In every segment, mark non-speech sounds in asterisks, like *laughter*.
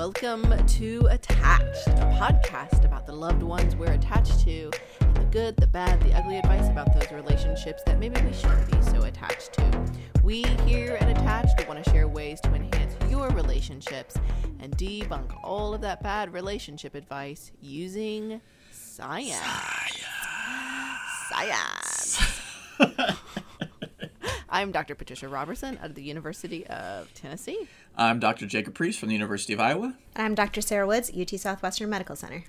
Welcome to Attached, a podcast about the loved ones we're attached to, and the good, the bad, the ugly advice about those relationships that maybe we shouldn't be so attached to. We here at Attached want to share ways to enhance your relationships and debunk all of that bad relationship advice using science. Science. *laughs* I'm Dr. Patricia Roberson out of the University of Tennessee. I'm Dr. Jacob Priest from the University of Iowa. I'm Dr. Sarah Woods, UT Southwestern Medical Center.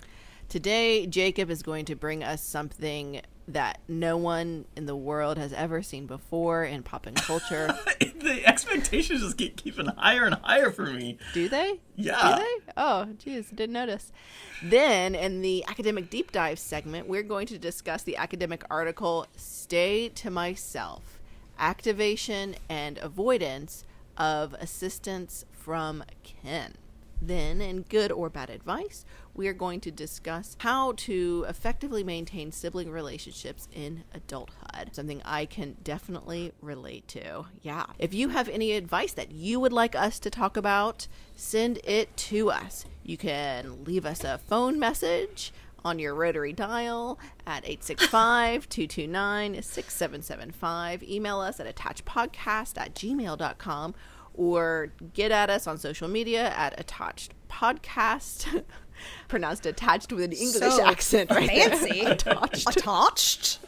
Today, Jacob is going to bring us something that no one in the world has ever seen before in pop and culture. *laughs* the expectations just keep keeping higher and higher for me. Do they? Yeah. Do they? Oh, geez, didn't notice. Then, in the academic deep dive segment, we're going to discuss the academic article Stay to Myself Activation and Avoidance of Assistance from Kin. Then, in good or bad advice, we are going to discuss how to effectively maintain sibling relationships in adulthood. Something I can definitely relate to. Yeah. If you have any advice that you would like us to talk about, send it to us. You can leave us a phone message on your rotary dial at 865-229-6775 email us at attachpodcast at gmail.com or get at us on social media at attached podcast *laughs* pronounced attached with an english So accent right fancy. there. *laughs* attached Attached.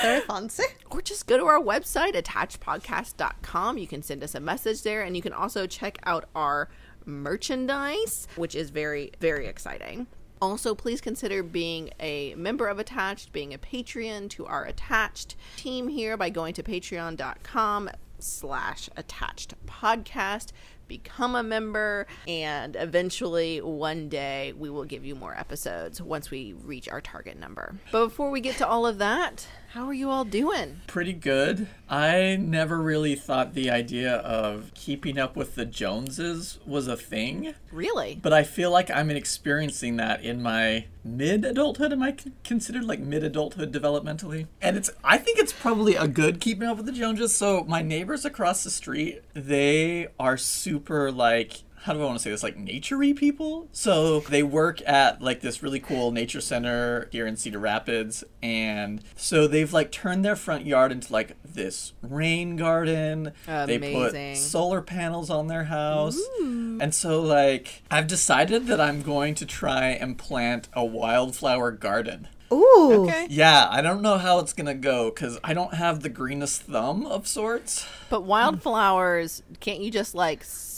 Very fancy. or just go to our website attachedpodcast.com you can send us a message there and you can also check out our merchandise which is very very exciting also please consider being a member of attached being a patreon to our attached team here by going to patreon.com slash attached podcast. Become a member and eventually one day we will give you more episodes once we reach our target number. But before we get to all of that how are you all doing Pretty good. I never really thought the idea of keeping up with the Joneses was a thing, Really? but I feel like I'm experiencing that in my mid adulthood. Am I considered like mid adulthood developmentally? And it's, I think it's probably a good keeping up with the Joneses. So my neighbors across the street, they are super like, how do I want to say this? Like naturey people. So they work at like this really cool nature center here in Cedar Rapids, and so they've like turned their front yard into like this rain garden. Amazing. They put solar panels on their house, Ooh. and so like I've decided that I'm going to try and plant a wildflower garden. Ooh. Okay. Yeah, I don't know how it's gonna go because I don't have the greenest thumb of sorts. But wildflowers, can't you just like s-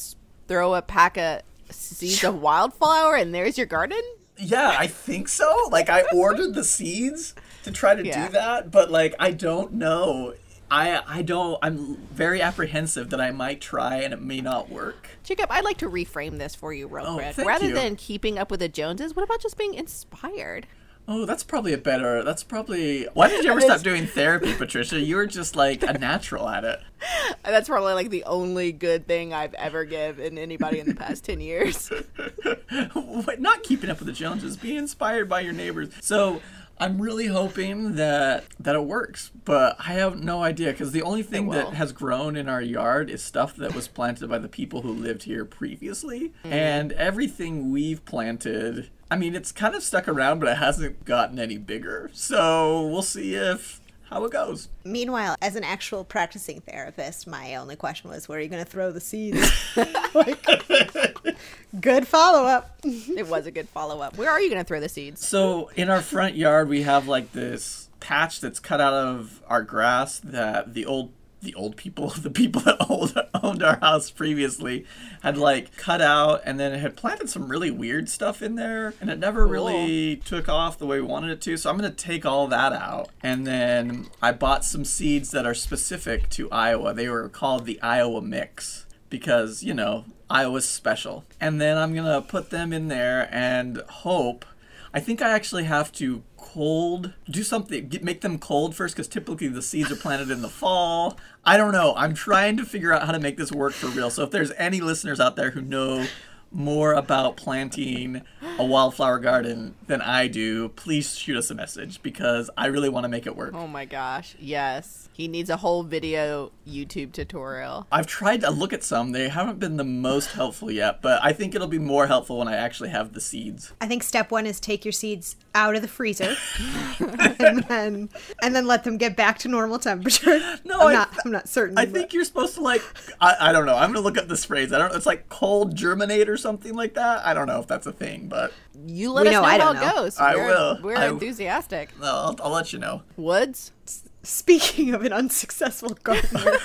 throw a pack of seeds of wildflower and there's your garden? Yeah, I think so. Like I ordered the seeds to try to Yeah. do that, but like I don't know. I I don't I'm very apprehensive that I might try and it may not work. Jacob, I'd like to reframe this for you real Oh, quick. Rather you. than keeping up with the Joneses, what about just being inspired? Oh, that's probably a better. That's probably. Why did you *laughs* ever stop doing therapy, Patricia? You were just like a natural at it. *laughs* That's probably like the only good thing I've ever given anybody in the past 10 years. *laughs* Not keeping up with the challenges, being inspired by your neighbors. So I'm really hoping that that it works, but I have no idea because the only thing that has grown in our yard is stuff that was planted by the people who lived here previously, mm. and everything we've planted. I mean, it's kind of stuck around, but it hasn't gotten any bigger. So we'll see if how it goes. Meanwhile, as an actual practicing therapist, my only question was, where are you going to throw the seeds? *laughs* Like, *laughs* good follow up. it was a good follow up. Where are you going to throw the seeds? So in our front yard, we have like this patch that's cut out of our grass that the old the old people, *laughs* the people that old, owned our house previously, had like cut out, and then it had planted some really weird stuff in there, and it never really took off the way we wanted it to. So I'm gonna take all that out, and then I bought some seeds that are specific to Iowa. They were called the Iowa Mix because you know Iowa's special, and then I'm gonna put them in there and hope. I think I actually have to cold do something get, make them cold first because typically the seeds are planted in the fall. I don't know. I'm trying to figure out how to make this work for real. So if there's any listeners out there who know more about planting a wildflower garden than I do, please shoot us a message because I really want to make it work. Oh my gosh. Yes. He needs a whole video YouTube tutorial. I've tried to look at some. They haven't been the most helpful yet, but I think it'll be more helpful when I actually have the seeds. I think step one is take your seeds out of the freezer, *laughs* *laughs* and then and then let them get back to normal temperature. No, I'm I- not. I'm not certain. I but- think you're supposed to like I, I don't know. I'm gonna look up this phrase. I don't it's like cold germinate or something like that. I don't know if that's a thing, but You let We us know, know, I how don't it know. goes. I we're, will. We're I- enthusiastic. no, I'll, I'll let you know. Woods? Speaking of an unsuccessful *laughs* gardener, *laughs*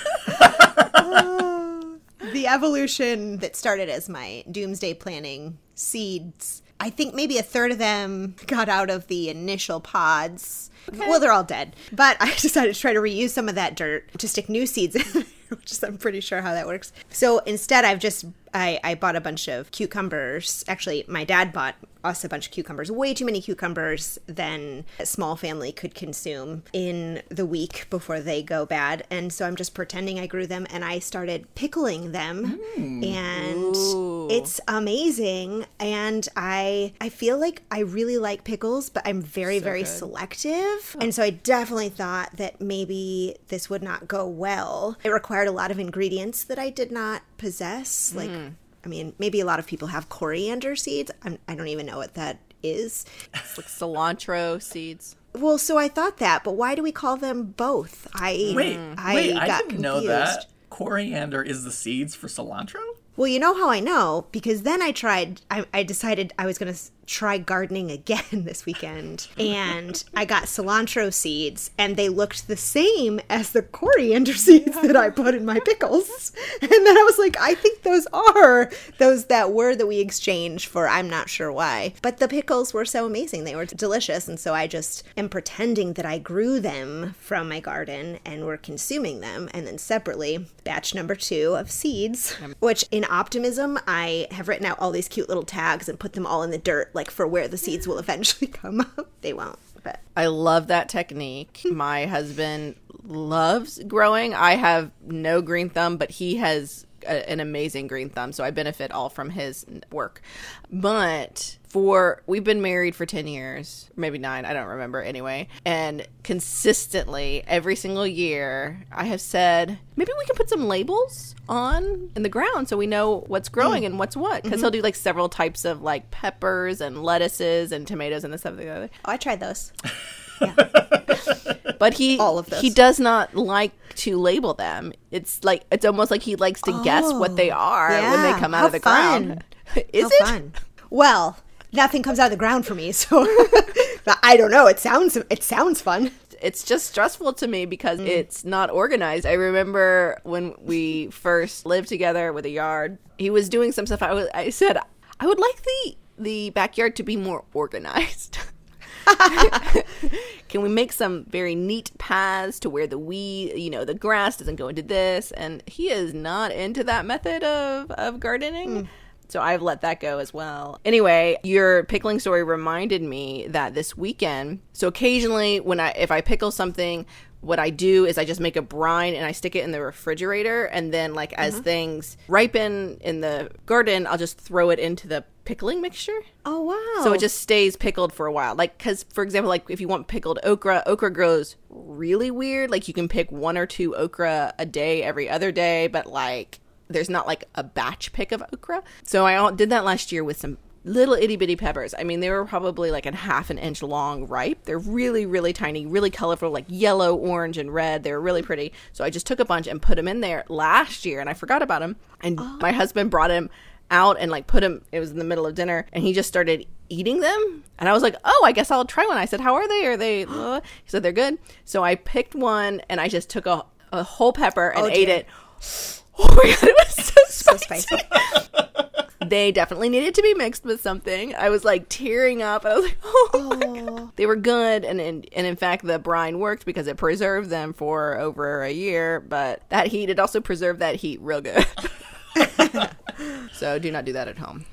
the evolution that started as my doomsday planning seeds, I think maybe a third of them got out of the initial pods. Well, they're all dead. But I *laughs* decided to try to reuse some of that dirt to stick new seeds in which is I'm pretty sure how that works. So instead, I've just I, I bought a bunch of cucumbers. Actually, my dad bought us a bunch of cucumbers, way too many cucumbers than a small family could consume in the week before they go bad. And so I'm just pretending I grew them and I started pickling them. Mm. And Ooh. it's amazing. And I I feel like I really like pickles, but I'm very, So very good. selective. And so I definitely thought that maybe this would not go well. It required a lot of ingredients that I did not possess. Like mm. I mean, maybe a lot of people have coriander seeds. I'm, I don't even know what that is. It's like cilantro seeds. Well, so I thought that, but why do we call them both? I Wait, I wait, I got didn't know confused. that. Coriander is the seeds for cilantro? Well, you know how I know because then I tried. I, I decided I was going to try gardening again *laughs* this weekend, and I got cilantro seeds, and they looked the same as the coriander *laughs* seeds that I put in my pickles. *laughs* And then I was like, I think those are those that were that we exchanged for. I'm not sure why, but the pickles were so amazing; they were delicious, and so I just am pretending that I grew them from my garden and we're consuming them, and then separately, batch number two of seeds, which in optimism, I have written out all these cute little tags and put them all in the dirt, like for where the seeds will eventually *laughs* come up. They won't, but I love that technique. *laughs* My husband loves growing. I have no green thumb, but he has a, an amazing green thumb, so I benefit all from his work. But for we've been married for 10 years, maybe 9, I don't remember anyway. And consistently every single year, I have said, maybe we can put some labels on in the ground so we know what's growing mm. and what's what because mm-hmm. he'll do like several types of like peppers and lettuces and tomatoes and this stuff and the other oh, I tried those. *laughs* *laughs* but he All of he does not like to label them. It's like it's almost like he likes to guess what they are when they come out How of the fun. ground. *laughs* Is How it? fun. Well, nothing comes out of the ground for me, so *laughs* I don't know. It sounds it sounds fun. It's just stressful to me because Mm. it's not organized. I remember when we first lived together with a yard. He was doing some stuff. I was I said I would like the the backyard to be more organized. *laughs* Can we make some very neat paths to where the we, you know, the grass doesn't go into this? And he is not into that method of, of gardening. Mm. So I've let that go as well. Anyway, your pickling story reminded me that this weekend, so occasionally when I if I pickle something, what I do is I just make a brine and I stick it in the refrigerator and then like as mm-hmm. things ripen in the garden, I'll just throw it into the pickling mixture. Oh wow! So it just stays pickled for a while. Like, because, for example, like if you want pickled okra, okra grows really weird. Like, you can pick one or two okra a day every other day, but like, there's not like a batch pick of okra. So I did that last year with some little itty bitty peppers. I mean, they were probably like a half an inch long ripe. They're really, really tiny, really colorful, like yellow, orange, and red. They were really pretty. So I just took a bunch and put them in there last year, and I forgot about them. And my husband brought him out and like put him it was in the middle of dinner and he just started eating them and i was like oh i guess i'll try one i said how are they are they *gasps* uh?" he said they're good so i picked one and i just took a, a whole pepper and Oh, ate dear. it oh my god it was so *laughs* so spicy, spicy. *laughs* they definitely needed to be mixed with something. I was like tearing up. And i was like *laughs* oh, god. They were good and in, and in fact the brine worked because it preserved them for over a year but that heat it also preserved that heat real good. So do not do that at home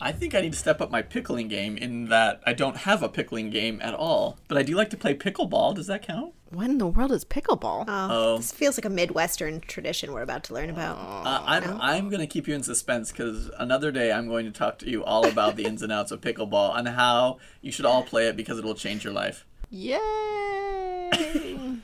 I think I need to step up my pickling game in that I don't have a pickling game at all. But I do like to play pickleball. Does that count? When in the world is pickleball? Oh, Oh. this feels like a Midwestern tradition we're about to learn about. Uh, I'm, I'm going to keep you in suspense because another day I'm going to talk to you all about the ins and outs of pickleball and how you should all play it because it will change your life. Yay! *laughs*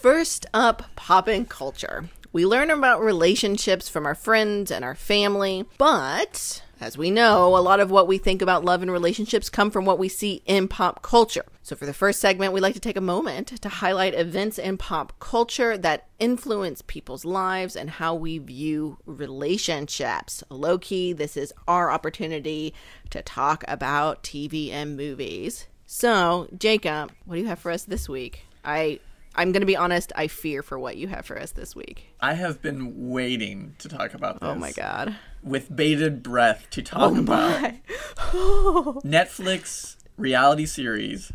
First up, poppin' culture. We learn about relationships from our friends and our family, but as we know, a lot of what we think about love and relationships come from what we see in pop culture. So, for the first segment, we like to take a moment to highlight events in pop culture that influence people's lives and how we view relationships. Low key, this is our opportunity to talk about TV and movies. So, Jacob, what do you have for us this week? I I'm going to be honest, I fear for what you have for us this week. I have been waiting to talk about this. Oh my god. With bated breath to talk oh about *laughs* Netflix reality series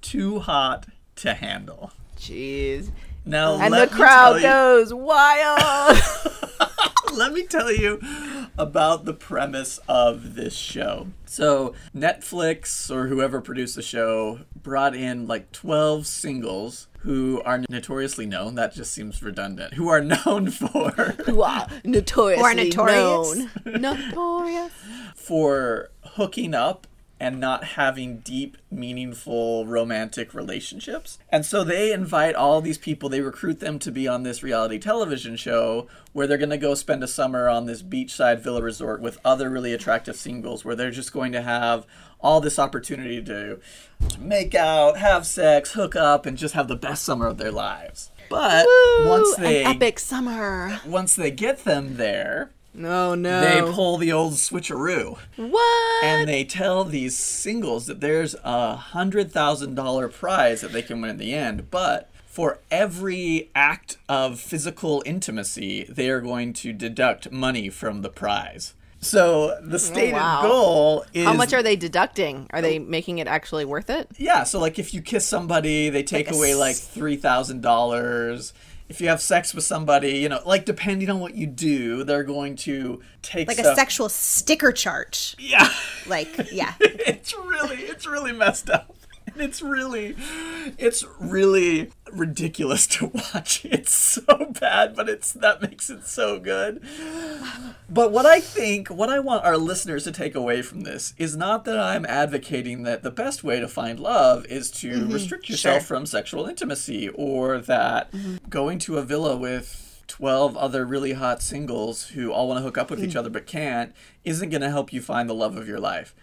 Too Hot to Handle. Jeez. Now, And the crowd you- goes wild. *laughs* let me tell you about the premise of this show. So, Netflix or whoever produced the show brought in like 12 singles who are notoriously known. That just seems redundant. Who are known *laughs* for wow. Notoriously Or notorious. known. *laughs* Notorious. for hooking up and not having deep, meaningful romantic relationships. And so they invite all these people, they recruit them to be on this reality television show where they're going to go spend a summer on this beachside villa resort with other really attractive singles where they're just going to have all this opportunity to, make out, have sex, hook up, and just have the best summer of their lives. But once they epic summer. once they get them there, No, no. they pull the old switcheroo what? and they tell these singles that there's a hundred thousand dollar prize that they can win at the end, but for every act of physical intimacy, they are going to deduct money from the prize. So the oh, stated Oh, wow. goal is How much are they deducting? Are they making it actually worth it? yeah. So like if you kiss somebody, they take Like away s- like three thousand dollars. If you have sex with somebody, you know, like depending on what you do, they're going to take Like a sexual sticker chart. Yeah. Like, yeah. *laughs* it's really it's really messed up *laughs* it's really it's really ridiculous to watch. *laughs* It's so bad but it's that makes it so good. But what i think what i want our listeners to take away from this is not that i'm advocating that the best way to find love is to mm-hmm. restrict yourself Sure. from sexual intimacy or that mm-hmm. going to a villa with 12 other really hot singles who all want to hook up with each mm. other but can't isn't going to help you find the love of your life.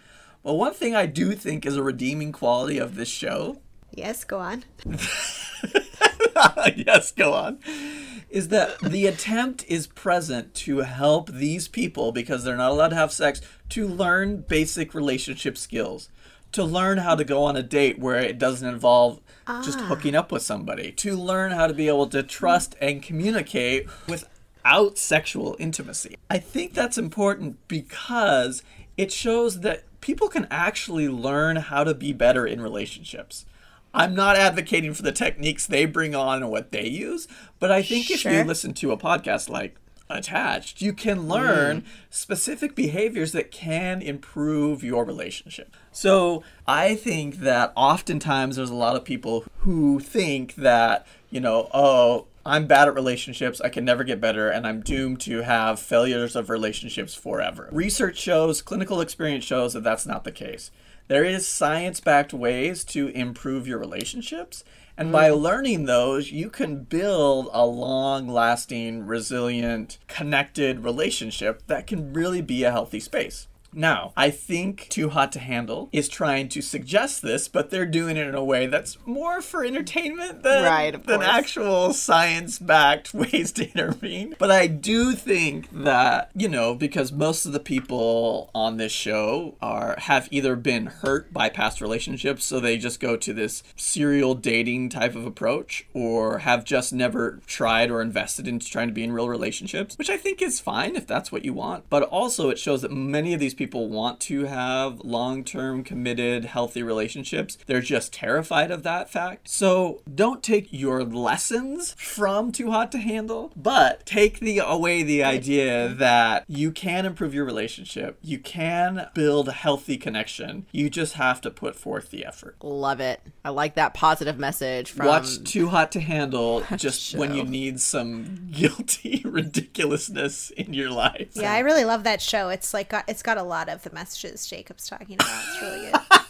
But one thing I do think is a redeeming quality of this show, Yes, go on. *laughs* yes, go on, is that the attempt is present to help these people because they're not allowed to have sex to learn basic relationship skills. To learn how to go on a date where it doesn't involve just ah. hooking up with somebody. To learn how to be able to trust and communicate without sexual intimacy. I think that's important because it shows that people can actually learn how to be better in relationships. I'm not advocating for the techniques they bring on and what they use, but I think if you listen to a podcast like Attached, you can learn mm. specific behaviors that can improve your relationship. So I think that oftentimes there's a lot of people who think that, you know, oh, I'm bad at relationships, I can never get better, and I'm doomed to have failures of relationships forever. Research shows, clinical experience shows that that's not the case. There is science-backed ways to improve your relationships, and by mm. learning those, you can build a long-lasting, resilient, connected relationship that can really be a healthy space. Now, I think Too Hot to Handle is trying to suggest this, but they're doing it in a way that's more for entertainment than, Right, than actual science backed *laughs* ways to intervene. But I do think that, you know, because most of the people on this show are have either been hurt by past relationships, so they just go to this serial dating type of approach, or have just never tried or invested into trying to be in real relationships, which I think is fine if that's what you want. But also, it shows that many of these people want to have long term, committed, healthy relationships. They're just terrified of that fact. So don't take your lessons from Too Hot to Handle, but take the away the idea that you can improve your relationship. You can build a healthy connection. You just have to put forth the effort. Love it. I like that positive message from Watch Too Hot to Handle *laughs* just when you need some *laughs* guilty *laughs* ridiculousness in your life. Yeah, I really love that show. It's like it's got a lot of the messages Jacob's talking about. It's really good. *laughs*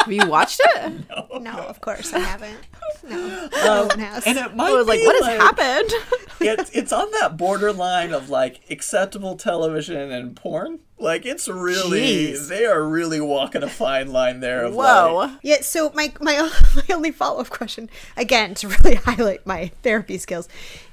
Have you watched it? *laughs* no, no of course I haven't. No, no one has. And it might I was like, be what has happened? *laughs* it's it's on that borderline of like acceptable television and porn. Like it's really Jeez. they are really walking a fine line there of Whoa. like Yeah, so my my my only follow up question, again, to really highlight my therapy skills,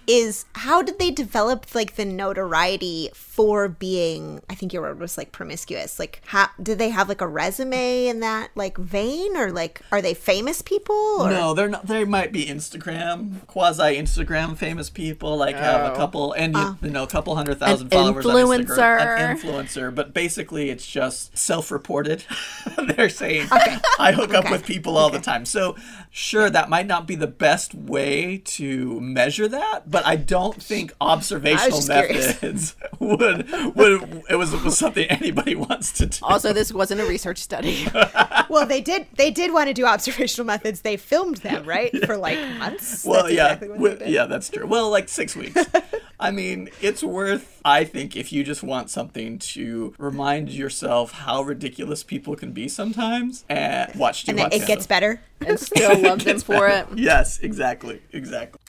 is how did they develop like the notoriety for being? I think your word was like promiscuous. Like, how did they have like a resume in that like vein, or like are they famous people? Or? no, they're not. They might be Instagram, quasi Instagram famous people, like have a Oh. couple and you, oh. you know a couple hundred thousand An followers on Instagram. influencer. An influencer, but basically it's just self-reported. *laughs* they're saying okay. I hook up with people all the time. So sure, that might not be the best way to measure that, but I don't think observational methods *laughs* would would it was was something anybody wants to do. Also, this wasn't a research study. *laughs* Well, they did. They did want to do observational methods. They filmed them right for like *laughs* months. Well, That's yeah, exactly what wi- yeah, that's true. Well, like six weeks. I mean, it's worth. I think if you just want something to remind yourself how ridiculous people can be sometimes, eh, and watch Too and Hot then it gets better. and still love them for better. it. *laughs* Yes, exactly, exactly.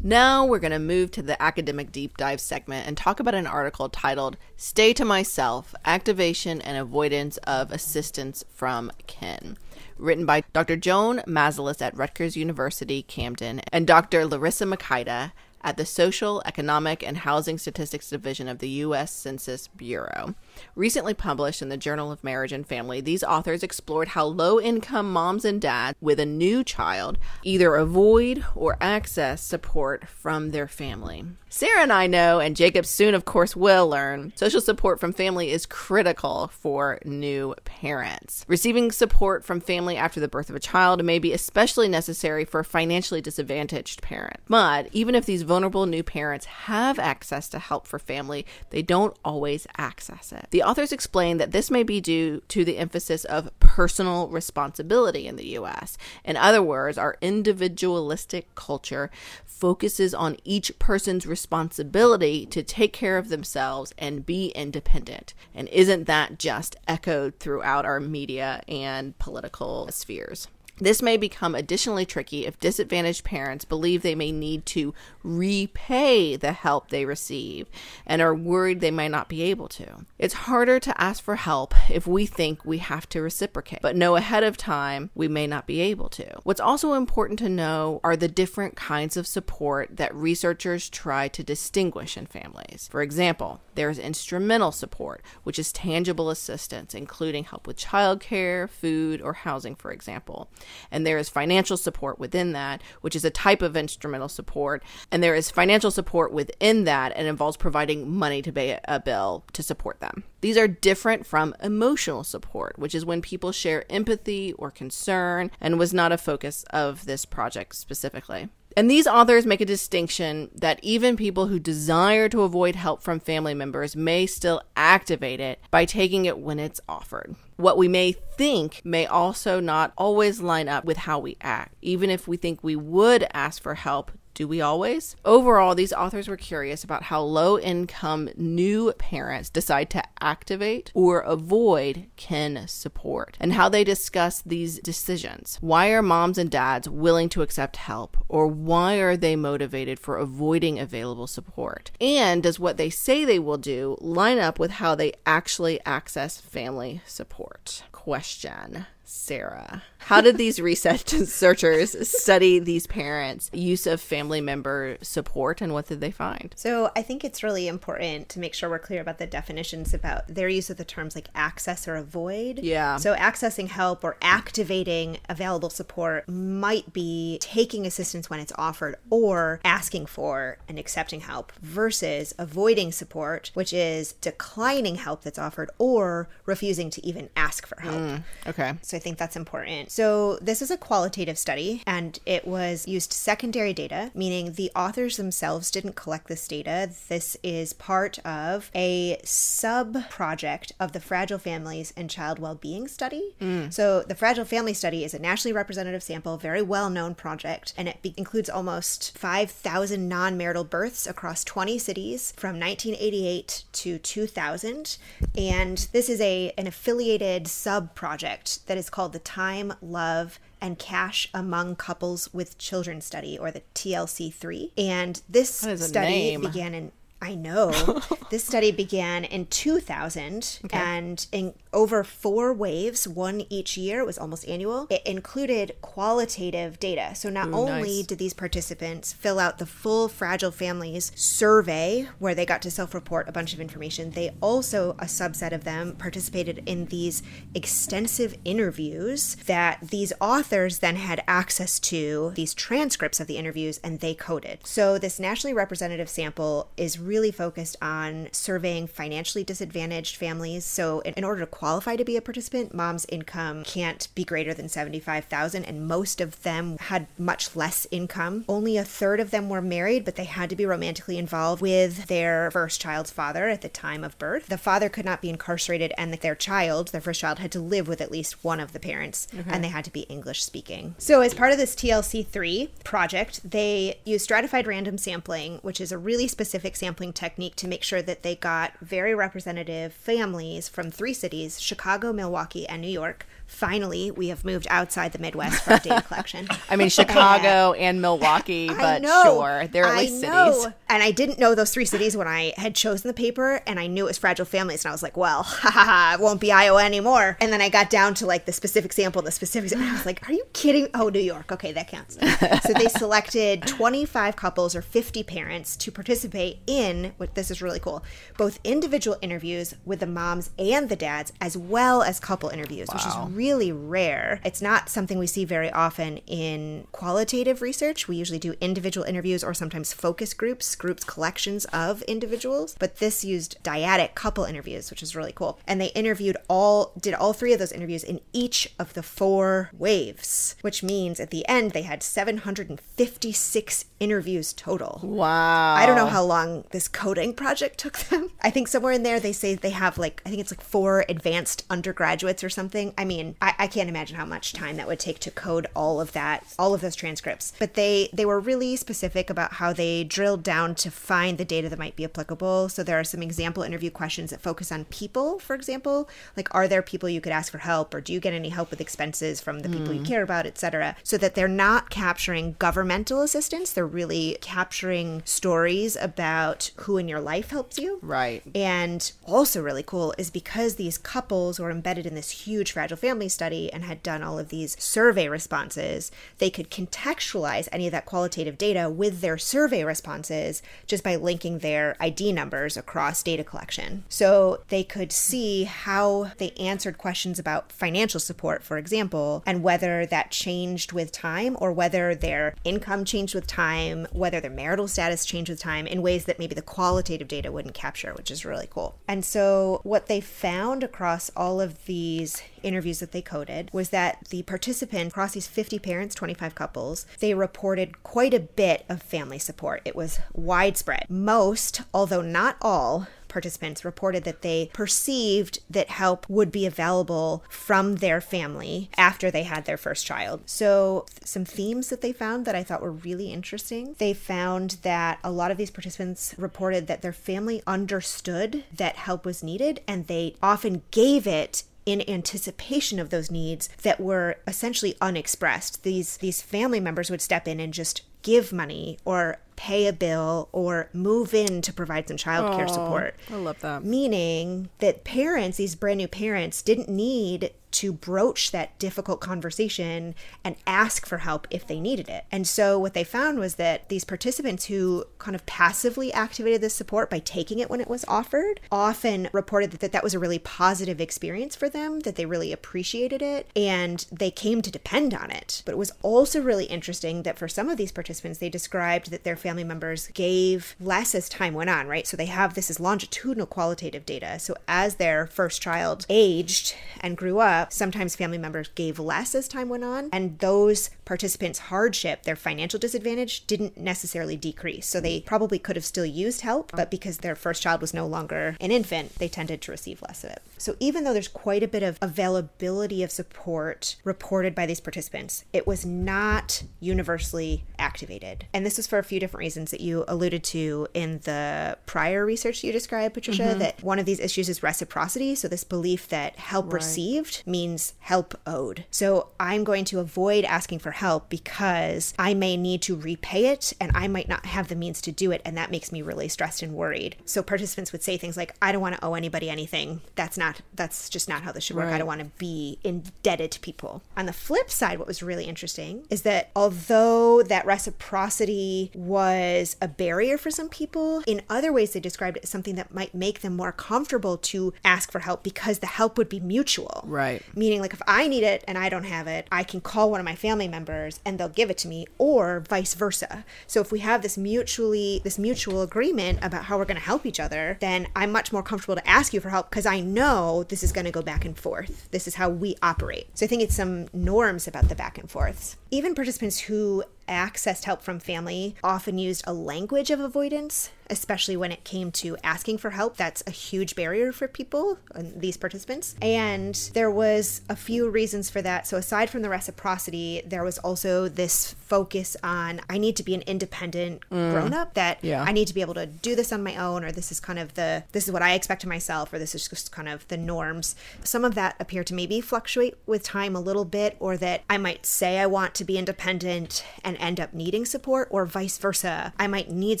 Now we're going to move to the academic deep dive segment and talk about an article titled Stay to Myself Activation and Avoidance of Assistance from Kin. Written by Dr. Joan Mazelis at Rutgers University, Camden, and Dr. Laryssa Mykyta at the Social, Economic, and Housing Statistics Division of the U.S. Census Bureau. Recently published in the Journal of Marriage and Family, these authors explored how low income moms and dads with a new child either avoid or access support from their family. Sarah and I know, and Jacob soon, of course, will learn, social support from family is critical for new parents. Receiving support from family after the birth of a child may be especially necessary for a financially disadvantaged parents. But even if these vulnerable new parents have access to help for family, they don't always access it. The authors explain that this may be due to the emphasis of personal responsibility in the US. In other words, our individualistic culture focuses on each person's responsibility to take care of themselves and be independent. And isn't that just echoed throughout our media and political spheres? This may become additionally tricky if disadvantaged parents believe they may need to repay the help they receive and are worried they might not be able to. It's harder to ask for help if we think we have to reciprocate, but know ahead of time we may not be able to. What's also important to know are the different kinds of support that researchers try to distinguish in families. For example, there's instrumental support, which is tangible assistance, including help with childcare, food, or housing, for example. And there is financial support within that, which is a type of instrumental support. And there is financial support within that and involves providing money to pay a bill to support them. These are different from emotional support, which is when people share empathy or concern and was not a focus of this project specifically. And these authors make a distinction that even people who desire to avoid help from family members may still activate it by taking it when it's offered. What we may think may also not always line up with how we act. Even if we think we would ask for help, do we always? Overall, these authors were curious about how low income new parents decide to activate or avoid kin support and how they discuss these decisions. Why are moms and dads willing to accept help or why are they motivated for avoiding available support? And does what they say they will do line up with how they actually access family support? Question. Sarah. How did these *laughs* researchers study these parents' use of family member support and what did they find? So I think it's really important to make sure we're clear about the definitions about their use of the terms like access or avoid. Yeah. So accessing help or activating available support might be taking assistance when it's offered or asking for and accepting help versus avoiding support, which is declining help that's offered or refusing to even ask for help. Mm, okay. So I think that's important. So this is a qualitative study and it was used secondary data, meaning the authors themselves didn't collect this data. This is part of a sub project of the Fragile Families and Child Wellbeing Study. Mm. So the Fragile Family Study is a nationally representative sample, very well known project, and it be- includes almost 5,000 non marital births across 20 cities from 1988 to 2000. And this is a an affiliated sub project that is called the Time, Love, and Cash Among Couples with Children Study, or the TLC3. And this That is a study name. began in I know. *laughs* this study began in 2000 and in over four waves, one each year. It was almost annual. It included qualitative data. So not only nice. did these participants fill out the full Fragile Families survey where they got to self report a bunch of information, they also, a subset of them, participated in these extensive interviews that these authors then had access to, these transcripts of the interviews, and they coded. So this nationally representative sample is really focused on surveying financially disadvantaged families. So in, in order to qualify to be a participant, mom's income can't be greater than 75,000 and most of them had much less income. Only a third of them were married, but they had to be romantically involved with their first child's father at the time of birth. The father could not be incarcerated and their child, their first child had to live with at least one of the parents mm-hmm. and they had to be English speaking. So as part of this TLC3 project, they used stratified random sampling, which is a really specific sampling technique to make sure that they got very representative families from three cities, Chicago, Milwaukee, and New York. Finally, we have moved outside the Midwest for data collection. *laughs* I mean, Chicago and Milwaukee, but know. sure, they're at I least know. cities. And I didn't know those three cities when I had chosen the paper, and I knew it was Fragile Families, and I was like, well, *laughs* ha ha ha, it won't be Iowa anymore. And then I got down to like the specific sample, the specifics, and I was like, are you kidding? Oh, New York. Okay, that counts. *laughs* so they selected 25 couples or 50 parents to participate in, what this is really cool, both individual interviews with the moms and the dads, as well as couple interviews, which is really rare. It's not something we see very often in qualitative research. We usually do individual interviews or sometimes focus groups, groups collections of individuals, but this used dyadic couple interviews, which is really cool. And they interviewed all did all three of those interviews in each of the four waves, which means at the end they had 756 interviews total. Wow. I don't know how long this coding project took them. I think somewhere in there they say they have like, I think it's like four advanced undergraduates or something. I mean, I, I can't imagine how much time that would take to code all of that, all of those transcripts. But they they were really specific about how they drilled down to find the data that might be applicable. So there are some example interview questions that focus on people, for example, like are there people you could ask for help, or do you get any help with expenses from the people you mm. care about, etc. So that they're not capturing governmental assistance. They're really capturing stories about who in your life helps you. Right. And also, really cool is because these couples were embedded in this huge fragile family study and had done all of these survey responses, they could contextualize any of that qualitative data with their survey responses just by linking their ID numbers across data collection. So they could see how they answered questions about financial support, for example, and whether that changed with time or whether their income changed with time, whether their marital status changed with time in ways that maybe the qualitative data wouldn't capture, which is really cool. And so, what they found across all of these interviews that they coded was that the participant across these 50 parents, 25 couples, they reported quite a bit of family support. It was widespread. Most, although not all, participants reported that they perceived that help would be available from their family after they had their first child. So, some themes that they found that I thought were really interesting. They found that a lot of these participants reported that their family understood that help was needed and they often gave it in anticipation of those needs that were essentially unexpressed. These these family members would step in and just give money or pay a bill or move in to provide some childcare support. I love that. Meaning that parents, these brand new parents, didn't need to broach that difficult conversation and ask for help if they needed it. And so what they found was that these participants who kind of passively activated this support by taking it when it was offered often reported that that was a really positive experience for them, that they really appreciated it, and they came to depend on it. But it was also really interesting that for some of these participants, they described that their family members gave less as time went on, right? So they have this is longitudinal qualitative data. So as their first child aged and grew up, sometimes family members gave less as time went on, and those participants' hardship, their financial disadvantage, didn't necessarily decrease. So they probably could have still used help, but because their first child was no longer an infant, they tended to receive less of it. So even though there's quite a bit of availability of support reported by these participants, it was not universally activated. And this was for a few different reasons that you alluded to in the prior research you described, Patricia, mm-hmm. that one of these issues is reciprocity. So this belief that help right. received means help owed. So I'm going to avoid asking for help because I may need to repay it and I might not have the means to do it. And that makes me really stressed and worried. So participants would say things like, I don't want to owe anybody anything. That's not, that's just not how this should work. Right. I don't want to be indebted to people. On the flip side, what was really interesting is that although that reciprocity was a barrier for some people, in other ways they described it as something that might make them more comfortable to ask for help because the help would be mutual. Right. Meaning, like, if I need it and I don't have it, I can call one of my family members and they'll give it to me, or vice versa. So if we have this mutually, this mutual agreement about how we're going to help each other, then I'm much more comfortable to ask you for help because I know this is going to go back and forth. This is how we operate. So I think it's some norms about the back and forths. Even participants who accessed help from family often used a language of avoidance especially when it came to asking for help. That's a huge barrier for people, and these participants. And there was a few reasons for that. So aside from the reciprocity, there was also this focus on I need to be an independent mm. grown up that yeah. I need to be able to do this on my own or this is kind of the this is what I expect of myself or this is just kind of the norms. Some of that appear to maybe fluctuate with time a little bit or that I might say I want to be independent and end up needing support or vice versa. I might need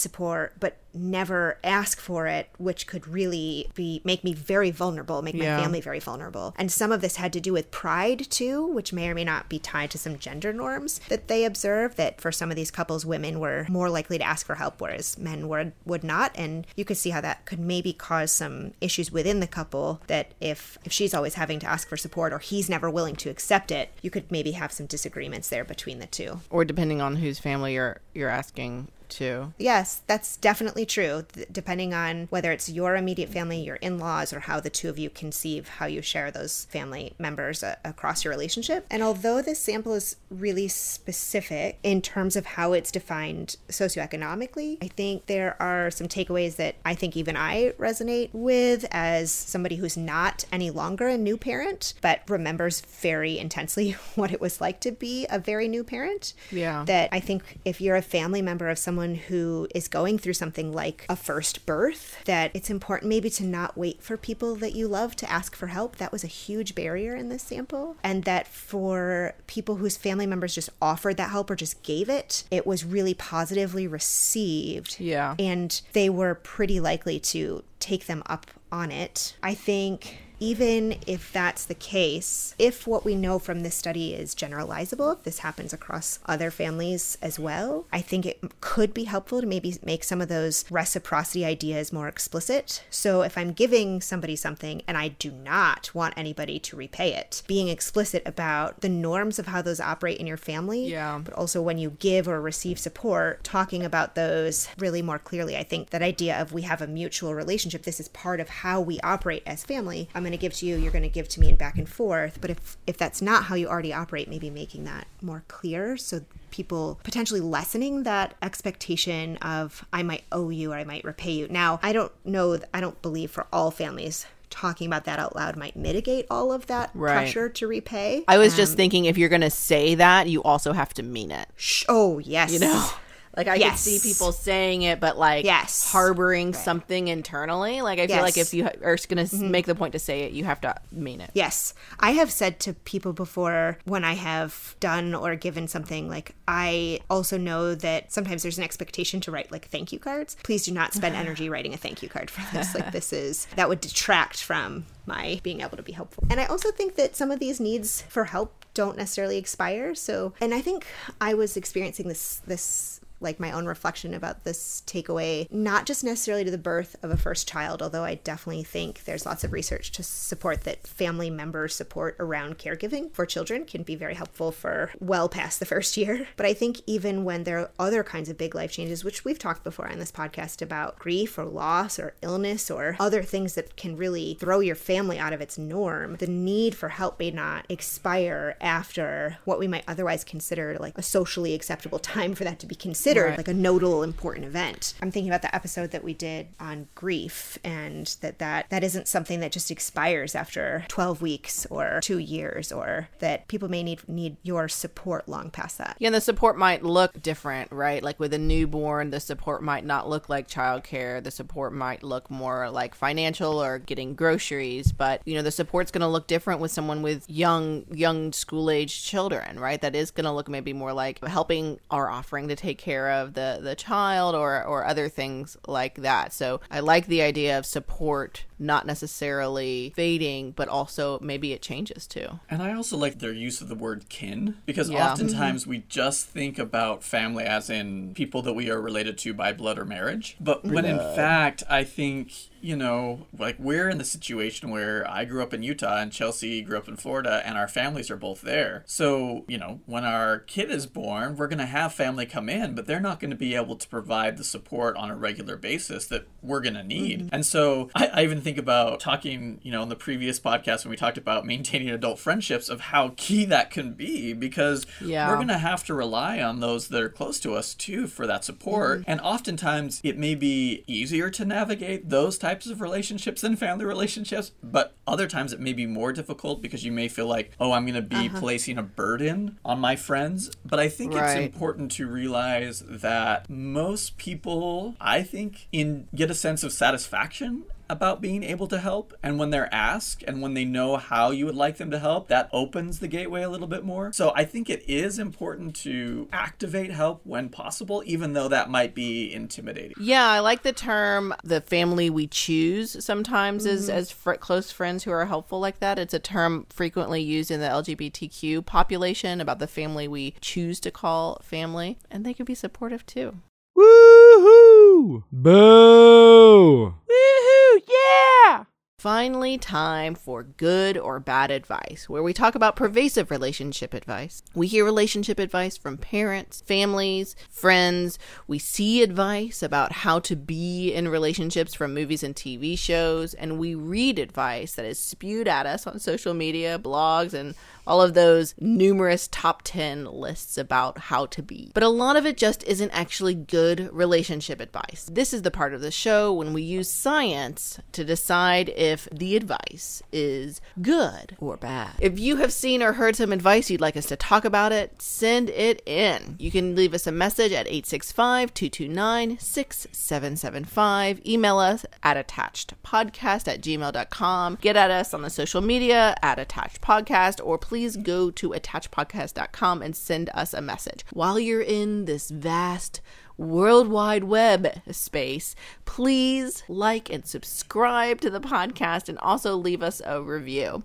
support but never ask for it, which could really be make me very vulnerable, make yeah. my family very vulnerable. And some of this had to do with pride too, which may or may not be tied to some gender norms that they observe that for some of these couples women were more likely to ask for help whereas men would would not and you could see how that could maybe cause some issues within the couple that if if she's always having to ask for support or he's never willing to accept it, you could maybe have some disagreements there between the two. Or depending on whose family you're you're asking too. Yes, that's definitely true. depending on whether it's your immediate family, your in laws, or how the two of you conceive how you share those family members uh, across your relationship. And although this sample is really specific in terms of how it's defined socioeconomically, I think there are some takeaways that I think even I resonate with as somebody who's not any longer a new parent, but remembers very intensely *laughs* what it was like to be a very new parent. Yeah. That I think if you're a family member of someone someone who is going through something like a first birth, that it's important maybe to not wait for people that you love to ask for help. That was a huge barrier in this sample. And that for people whose family members just offered that help or just gave it, it was really positively received. Yeah. And they were pretty likely to take them up on it. I think even if that's the case, if what we know from this study is generalizable, if this happens across other families as well, I think it could be helpful to maybe make some of those reciprocity ideas more explicit. So if I'm giving somebody something and I do not want anybody to repay it, being explicit about the norms of how those operate in your family, yeah. but also when you give or receive support, talking about those really more clearly. I think that idea of we have a mutual relationship, this is part of how we operate as family. I'm going to give to you, you're going to give to me, and back and forth. But if if that's not how you already operate, maybe making that more clear so people potentially lessening that expectation of I might owe you or I might repay you. Now, I don't know, I don't believe for all families talking about that out loud might mitigate all of that right. pressure to repay. I was um, just thinking if you're going to say that, you also have to mean it. Sh- oh, yes. You know? Like I Yes. could see people saying it, but like Yes. harboring something internally. Like I feel like if you are going to mm-hmm. make the point to say it, you have to mean it. Yes. I have said to people before when I have done or given something, like, I also know that sometimes there's an expectation to write like thank you cards. Please do not spend *laughs* energy writing a thank you card for this. Like, this is, that would detract from my being able to be helpful. And I also think that some of these needs for help don't necessarily expire. So, and I think I was experiencing this, this, like my own reflection about this takeaway, not just necessarily to the birth of a first child, although I definitely think there's lots of research to support that family member support around caregiving for children can be very helpful for well past the first year. *laughs* But I think even when there are other kinds of big life changes, which we've talked before on this podcast about grief or loss or illness or other things that can really throw your family out of its norm, the need for help may not expire after what we might otherwise consider like a socially acceptable *laughs* time for that to be considered Right. like a nodal important event. I'm thinking about the episode that we did on grief and that that, that isn't something that just expires after 12 weeks or 2 years or that people may need need your support long past that. Yeah, and the support might look different, right? Like with a newborn, the support might not look like childcare. The support might look more like financial or getting groceries. But you know, the support's going to look different with someone with young, young school age children, right? That is going to look maybe more like helping or offering to take care of the the child or or other things like that. So I like the idea of support not necessarily fading, but also maybe it changes too. And I also like their use of the word kin because Yeah. oftentimes mm-hmm. we just think about family as in people that we are related to by blood or marriage. But when in fact, I think, you know, like we're in the situation where I grew up in Utah and Chelsea grew up in Florida and our families are both there. So, you know, when our kid is born, we're going to have family come in, but they're not going to be able to provide the support on a regular basis that we're going to need. Mm-hmm. And so I, I even think about talking, you know, in the previous podcast when we talked about maintaining adult friendships of how key that can be because Yeah. we're going to have to rely on those that are close to us too for that support. Mm-hmm. And oftentimes it may be easier to navigate those types of relationships than family relationships, but other times it may be more difficult because you may feel like, oh, I'm going to be uh-huh. placing a burden on my friends. But I think it's important to realize that most people, I think, in get a sense of satisfaction about being able to help and when they're asked and when they know how you would like them to help that opens the gateway a little bit more so i think it is important to activate help when possible even though that might be intimidating Yeah, I like the term the family we choose sometimes is Mm-hmm. as fr- close friends who are helpful like that. It's a term frequently used in the LGBTQ population about the family we choose to call family, and they can be supportive too. Woohoo! Boo! Woohoo! Yeah! Finally, time for good or bad advice, where we talk about pervasive relationship advice. We hear relationship advice from parents, families, friends. We see advice about how to be in relationships from movies and TV shows, and we read advice that is spewed at us on social media, blogs, and all of those numerous top 10 lists about how to be. But a lot of it just isn't actually good relationship advice. This is the part of the show when we use science to decide if the advice is good or bad. If you have seen or heard some advice you'd like us to talk about it, send it in. You can leave us a message at 865 229 6775. Email us at attachedpodcast at gmail.com. Get at us on the social media at attached podcast or please go to attachpodcast.com and send us a message. While you're in this vast World Wide Web space, please like and subscribe to the podcast and also leave us a review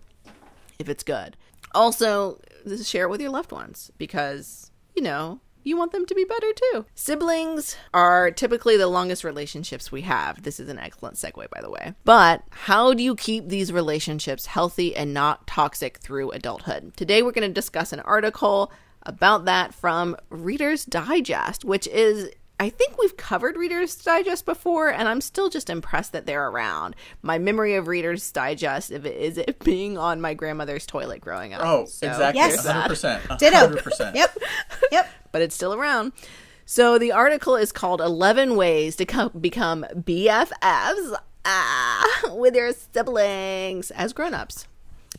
if it's good. Also, share it with your loved ones because, you know, you want them to be better too. Siblings are typically the longest relationships we have. This is an excellent segue, by the way. But how do you keep these relationships healthy and not toxic through adulthood? Today, we're going to discuss an article about that from Reader's Digest, which is I think we've covered Reader's Digest before, and I'm still just impressed that they're around. My memory of Reader's Digest if it is it *laughs* being on my grandmother's toilet growing up. oh So exactly Yes. there's that. 100% Ditto. 100% Yep. Yep. *laughs* but it's still around. So the article is called 11 Ways to Co- Become BFFs ah, with your siblings as grown-ups.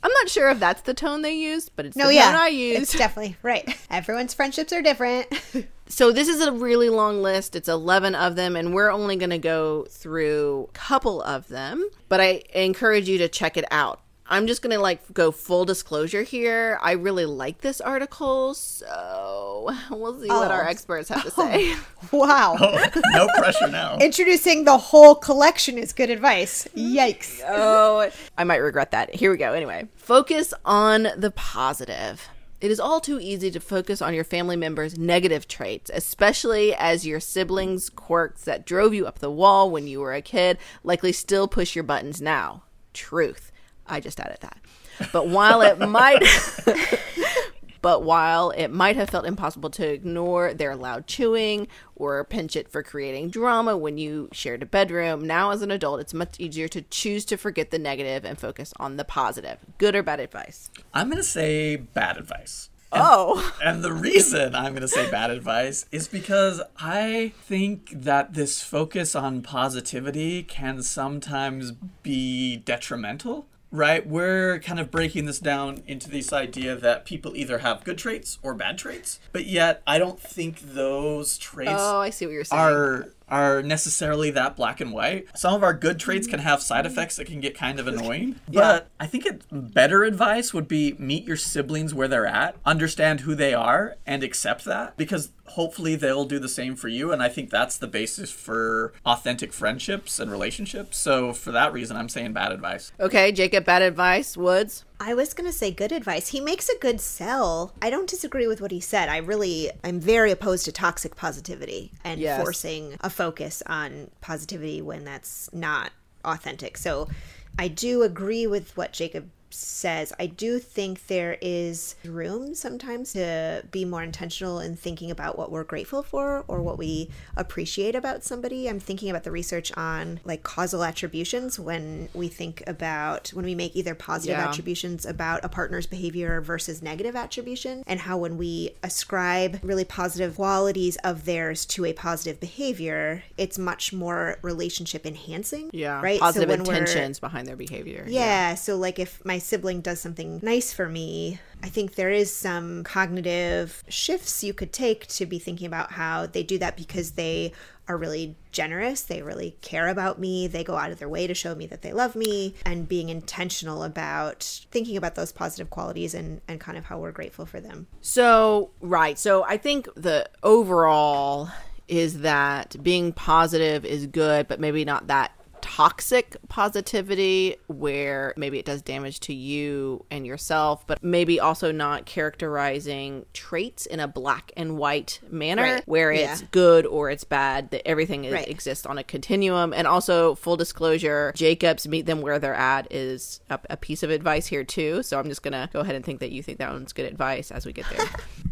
I'm not sure if that's the tone they use, but it's No, the yeah. tone I use. It's *laughs* definitely right. Everyone's friendships are different. So this is a really long list. It's 11 of them and we're only going to go through a couple of them, but I encourage you to check it out. I'm just going to like go full disclosure here. I really like this article, so *laughs* we'll see what Oh. our experts have to *laughs* oh. say. *laughs* Wow. Oh, no pressure now. Introducing the whole collection is good advice. Yikes. oh, I might regret that. Here we go. Anyway, focus on the positive. It is all too easy to focus on your family members' negative traits, especially as your siblings' quirks that drove you up the wall when you were a kid likely still push your buttons now. Truth. I just added that. But while it might *laughs* *laughs* But while it might have felt impossible to ignore their loud chewing or pinch it for creating drama when you shared a bedroom, now as an adult, it's much easier to choose to forget the negative and focus on the positive. Good or bad advice? I'm going to say bad advice. Oh, And the reason I'm going to say bad advice is because I think that this focus on positivity can sometimes be detrimental. Right? We're kind of breaking this down into this idea that people either have good traits or bad traits, but yet I don't think those traits oh, I see what you're saying. are are necessarily that black and white. Some of our good traits can have side effects that can get kind of annoying. *laughs* But I think it better advice would be meet your siblings where they're at, understand who they are, and accept that because hopefully they'll do the same for you. And I think that's the basis for authentic friendships and relationships. So for that reason, I'm saying bad advice. okay, Jacob, bad advice. Woods. I was going to say good advice. He makes a good sell. I don't disagree with what he said. I really, I'm very opposed to toxic positivity and Yes. forcing a focus on positivity when that's not authentic. So I do agree with what Jacob says. I do think there is room sometimes to be more intentional in thinking about what we're grateful for or what we appreciate about somebody. I'm thinking about the research on like causal attributions when we think about when we make either positive Yeah. attributions about a partner's behavior versus negative attribution and how when we ascribe really positive qualities of theirs to a positive behavior, it's much more relationship enhancing. Yeah. Right. Positive we're- intentions behind their behavior. yeah, so like if my sibling does something nice for me, I think there is some cognitive shifts you could take to be thinking about how they do that because they are really generous, they really care about me, they go out of their way to show me that they love me, and being intentional about thinking about those positive qualities and, and kind of how we're grateful for them. So, right. So, I think the overall is that being positive is good, but maybe not that toxic positivity where maybe it does damage to you and yourself, but maybe also not characterizing traits in a black and white manner Right. where it's Yeah. good or it's bad, that everything is, Right. exists on a continuum. And also, full disclosure, Jacobs meet them where they're at is a, a piece of advice here too. So I'm just gonna go ahead and think that you think that one's good advice as we get there. *laughs*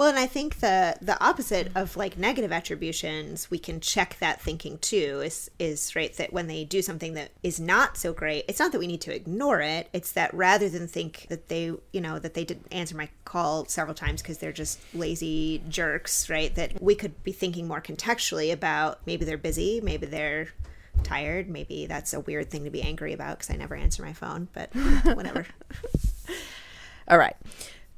Well, and I think the the opposite of like negative attributions, we can check that thinking too. Is is right that when they do something that is not so great, it's not that we need to ignore it. It's that rather than think that they, you know, that they didn't answer my call several times because they're just lazy jerks, right? That we could be thinking more contextually about maybe they're busy, maybe they're tired, maybe that's a weird thing to be angry about because I never answer my phone, but *laughs* whatever. *laughs* All right.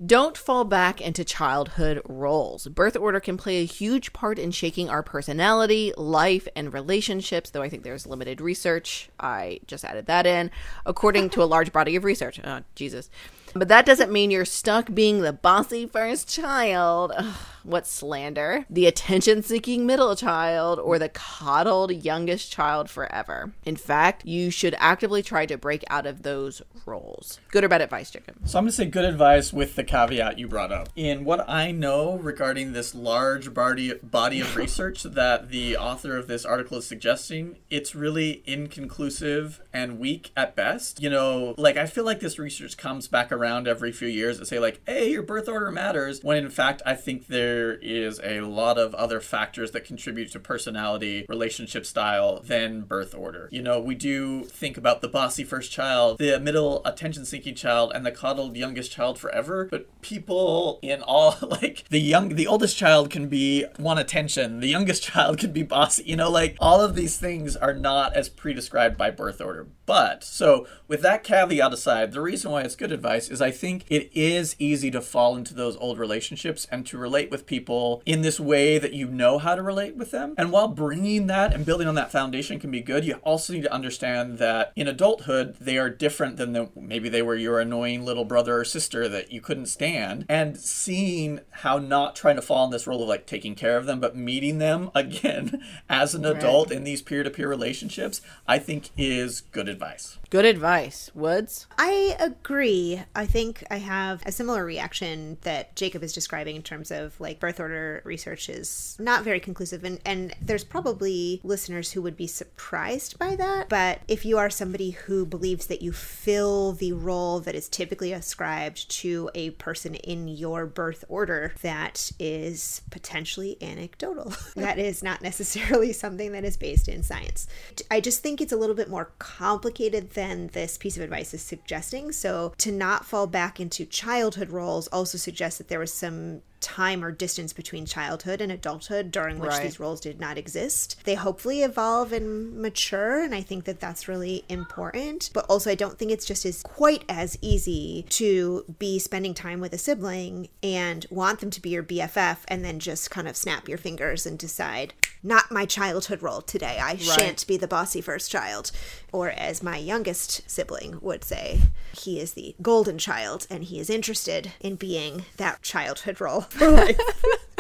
Don't fall back into childhood roles. Birth order can play a huge part in shaking our personality, life, and relationships, though I think there's limited research. I just added that in, according to a large body of research. Oh, Jesus. But that doesn't mean you're stuck being the bossy first child. Ugh, what slander. The attention seeking middle child or the coddled youngest child forever. In fact, you should actively try to break out of those roles. Good or bad advice, Jacob? So I'm going to say good advice with the caveat you brought up. In what I know regarding this large body body of research *laughs* that the author of this article is suggesting, it's really inconclusive and weak at best. You know, like I feel like this research comes back around every few years to say like, "Hey, your birth order matters," when in fact I think there is a lot of other factors that contribute to personality, relationship style than birth order. You know, we do think about the bossy first child, the middle attention seeking child, and the coddled youngest child forever. But people in all *laughs* like the young the oldest child can be want attention, the youngest *laughs* child can be bossy, you know, like all of these things are not as pre-described by birth order. But so with that caveat aside, the reason why it's good advice is I think it is easy to fall into those old relationships and to relate with people in this way that you know how to relate with them. And while bringing that and building on that foundation can be good, you also need to understand that in adulthood, they are different than the, maybe they were your annoying little brother or sister that you couldn't stand. And seeing how not trying to fall in this role of like taking care of them, but meeting them *laughs* again as an adult in these peer to peer relationships, I think is good advice advice. Good advice. Woods? I agree. I think I have a similar reaction that Jacob is describing in terms of like birth order research is not very conclusive and, and there's probably listeners who would be surprised by that. But if you are somebody who believes that you fill the role that is typically ascribed to a person in your birth order, that is potentially anecdotal. *laughs* that is not *laughs* necessarily something that is based in science. I just think it's a little bit more complicated than this piece of advice is suggesting. So to not fall back into childhood roles also suggests that there was some time or distance between childhood and adulthood during which Right. these roles did not exist. They hopefully evolve and mature, and I think that that's really important. But also, I don't think it's just as quite as easy to be spending time with a sibling and want them to be your BFF and then just kind of snap your fingers and decide, not my childhood role today. I shan't be the bossy first child. Or as my youngest sibling would say, he is the golden child and he is interested in being that childhood role for life.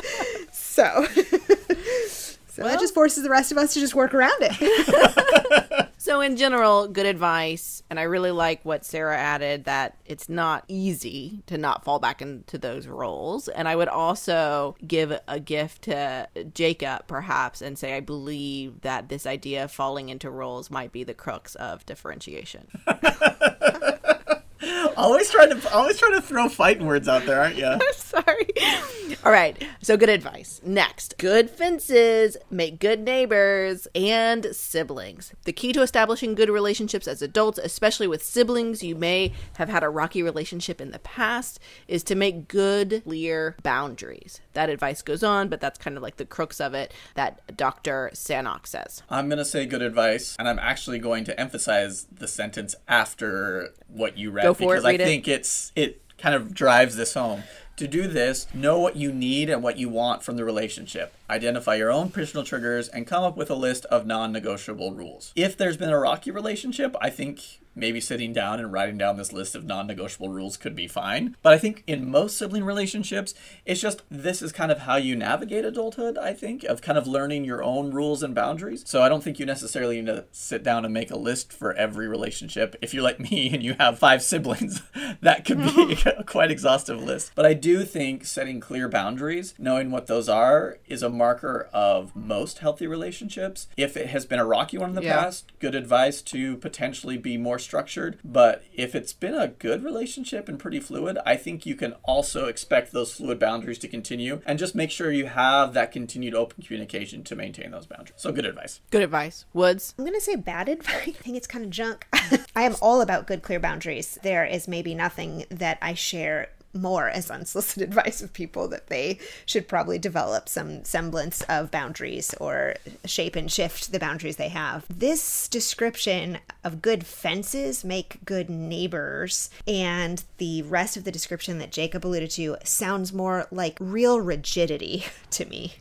*laughs* so. *laughs* So that just forces the rest of us to just work around it. *laughs* So, in general, good advice. And I really like what Sarah added that it's not easy to not fall back into those roles. And I would also give a gift to Jacob, perhaps, and say, I believe that this idea of falling into roles might be the crux of differentiation. *laughs* *laughs* Always trying to always trying to throw fighting words out there, aren't you? *laughs* Sorry. All right. So, good advice. Next, good fences make good neighbors and siblings. The key to establishing good relationships as adults, especially with siblings you may have had a rocky relationship in the past, is to make good, clear boundaries. That advice goes on, but that's kind of like the crux of it that Dr. Sanok says. I'm going to say good advice, and I'm actually going to emphasize the sentence after what you read for it, because I read it. think it's it kind of drives this home. To do this, know what you need and what you want from the relationship. Identify your own personal triggers and come up with a list of non-negotiable rules. If there's been a rocky relationship, I think maybe sitting down and writing down this list of non-negotiable rules could be fine. But I think in most sibling relationships, it's just this is kind of how you navigate adulthood, I think, of kind of learning your own rules and boundaries. So I don't think you necessarily need to sit down and make a list for every relationship. If you're like *laughs* me and you have five siblings, *laughs* that could be *laughs* a quite exhaustive list. But I do think setting clear boundaries, knowing what those are, is a marker of most healthy relationships. If it has been a rocky one in the Yeah. past, good advice to potentially be more structured. But if it's been a good relationship and pretty fluid, I think you can also expect those fluid boundaries to continue and just make sure you have that continued open communication to maintain those boundaries. So, good advice. Good advice. Woods? I'm going to say bad *laughs* advice. I think it's kind of junk. *laughs* I am all about good, clear boundaries. There is maybe nothing that I share more as unsolicited *laughs* advice of people that they should probably develop some semblance of boundaries or shape and shift the boundaries they have. This description of good fences make good neighbors, and the rest of the description that Jacob alluded to sounds more like real rigidity *laughs* to me.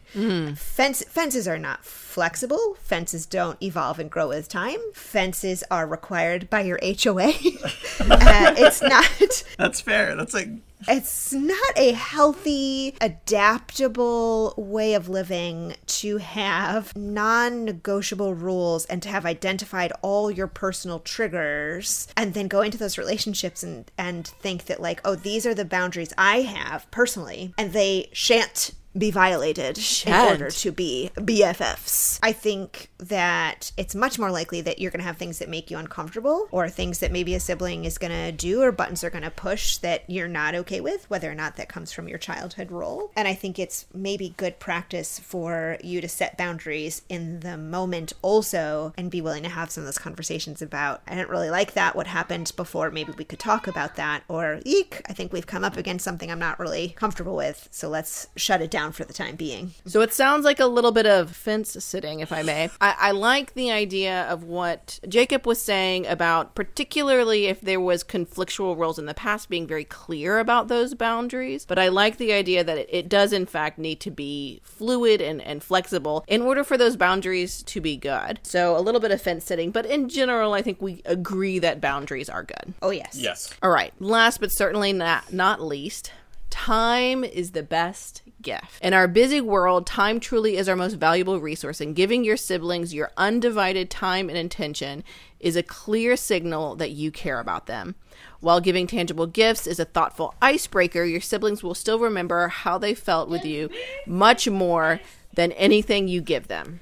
Fence, fences are not flexible. Fences don't evolve and grow with time. Fences are required by your HOA. *laughs* uh, it's not. That's fair. That's like It's not a healthy, adaptable way of living to have non negotiable rules and to have identified all your personal triggers and then go into those relationships and, and think that, like, oh, these are the boundaries I have personally, and they shan't be violated in order to be BFFs. I think that it's much more likely that you're going to have things that make you uncomfortable or things that maybe a sibling is going to do or buttons they're going to push that you're not okay with, whether or not that comes from your childhood role. And I think it's maybe good practice for you to set boundaries in the moment also and be willing to have some of those conversations about, I didn't really like that. What happened before? Maybe we could talk about that. Or, eek, I think we've come up against something I'm not really comfortable with. So let's shut it down down for the time being. So it sounds like a little bit of fence sitting, if I may. I, I like the idea of what Jacob was saying about, particularly if there was conflictual roles in the past, being very clear about those boundaries. But I like the idea that it, it does, in fact, need to be fluid and, and flexible in order for those boundaries to be good. So a little bit of fence sitting, but in general, I think we agree that boundaries are good. Oh, yes. Yes. All right. Last but certainly not not least, time is the best gift. In our busy world, time truly is our most valuable resource, and giving your siblings your undivided time and attention is a clear signal that you care about them. While giving tangible gifts is a thoughtful icebreaker, your siblings will still remember how they felt with you much more than anything you give them.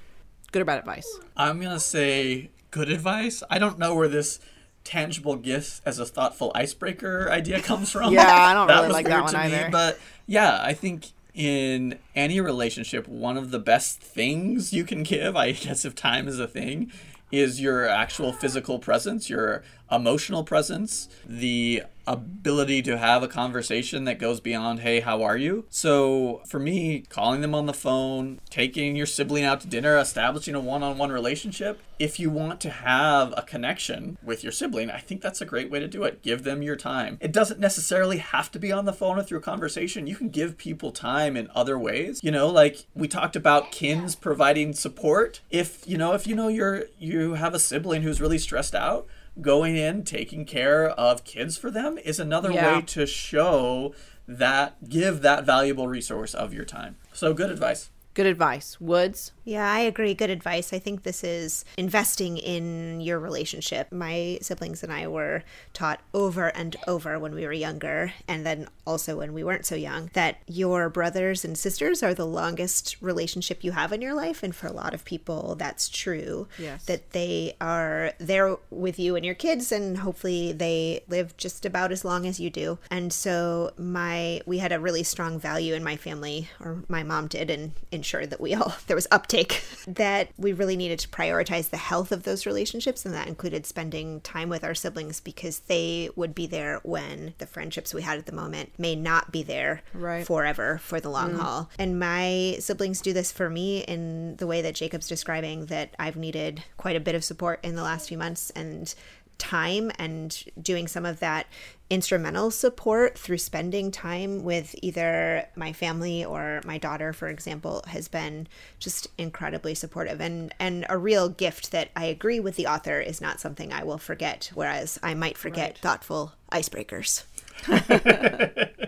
Good or bad advice? I'm gonna say good advice. I don't know where this tangible gift as a thoughtful icebreaker idea comes from. Yeah, I don't *laughs* really like that one to me, either. But yeah, I think in any relationship, one of the best things you can give, I *laughs* guess if time is a thing, is your actual physical presence, your emotional presence, the ability to have a conversation that goes beyond, hey, how are you? So for me, calling them on the phone, taking your sibling out to dinner, establishing a one on one relationship, if you want to have a connection with your sibling, I think that's a great way to do it. Give them your time. It doesn't necessarily have to be on the phone or through conversation. You can give people time in other ways. You know, like we talked about kins providing support. If, you know, if you know you're you have a sibling who's really stressed out, going in taking care of kids for them is another Yeah. way to show that give that valuable resource of your time so good advice Good advice. Woods? Yeah, I agree. Good advice. I think this is investing in your relationship. My siblings and I were taught over and over when we were younger, and then also when we weren't so young, that your brothers and sisters are the longest relationship you have in your life. And for a lot of people, that's true. Yes. That they are there with you and your kids, and hopefully they live just about as long as you do. And so, my we had a really strong value in my family, or my mom did, and ensured that we all *laughs* there was uptake that we really needed to prioritize the health of those relationships, and that included spending time with our siblings because they would be there when the friendships we had at the moment may not be there Right. forever for the long mm. haul. And my siblings do this for me in the way that Jacob's describing that I've needed quite a bit of support in the last few months and time and doing some of that instrumental support through spending time with either my family or my daughter for example has been just incredibly supportive and and a real gift that I agree with the author is not something I will forget whereas I might forget thoughtful icebreakers. *laughs*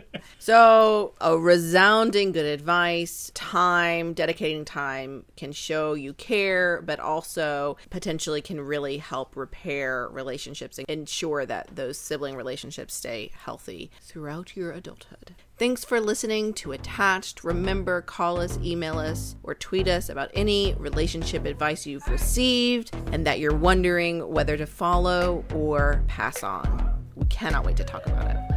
So, a resounding good advice. Time, dedicating time can show you care, but also potentially can really help repair relationships and ensure that those sibling relationships stay healthy throughout your adulthood. Thanks for listening to Attached. Remember, call us, email us, or tweet us about any relationship advice you've received and that you're wondering whether to follow or pass on. We cannot wait to talk about it.